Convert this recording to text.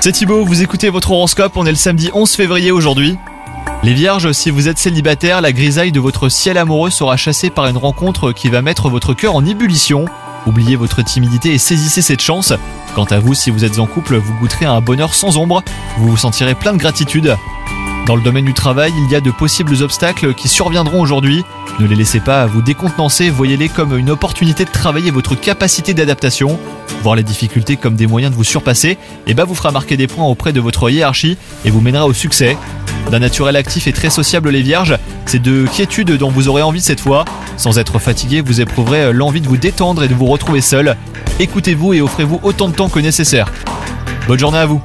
C'est Thibaut, vous écoutez votre horoscope, on est le samedi 11 février aujourd'hui. Les vierges, si vous êtes célibataire, la grisaille de votre ciel amoureux sera chassée par une rencontre qui va mettre votre cœur en ébullition. Oubliez votre timidité et saisissez cette chance. Quant à vous, si vous êtes en couple, vous goûterez à un bonheur sans ombre, vous vous sentirez plein de gratitude. Dans le domaine du travail, il y a de possibles obstacles qui surviendront aujourd'hui. Ne les laissez pas vous décontenancer, voyez-les comme une opportunité de travailler votre capacité d'adaptation. Voir les difficultés comme des moyens de vous surpasser, et bah vous fera marquer des points auprès de votre hiérarchie et vous mènera au succès. D'un naturel actif et très sociable les vierges, c'est de quiétude dont vous aurez envie cette fois. Sans être fatigué, vous éprouverez l'envie de vous détendre et de vous retrouver seul. Écoutez-vous et offrez-vous autant de temps que nécessaire. Bonne journée à vous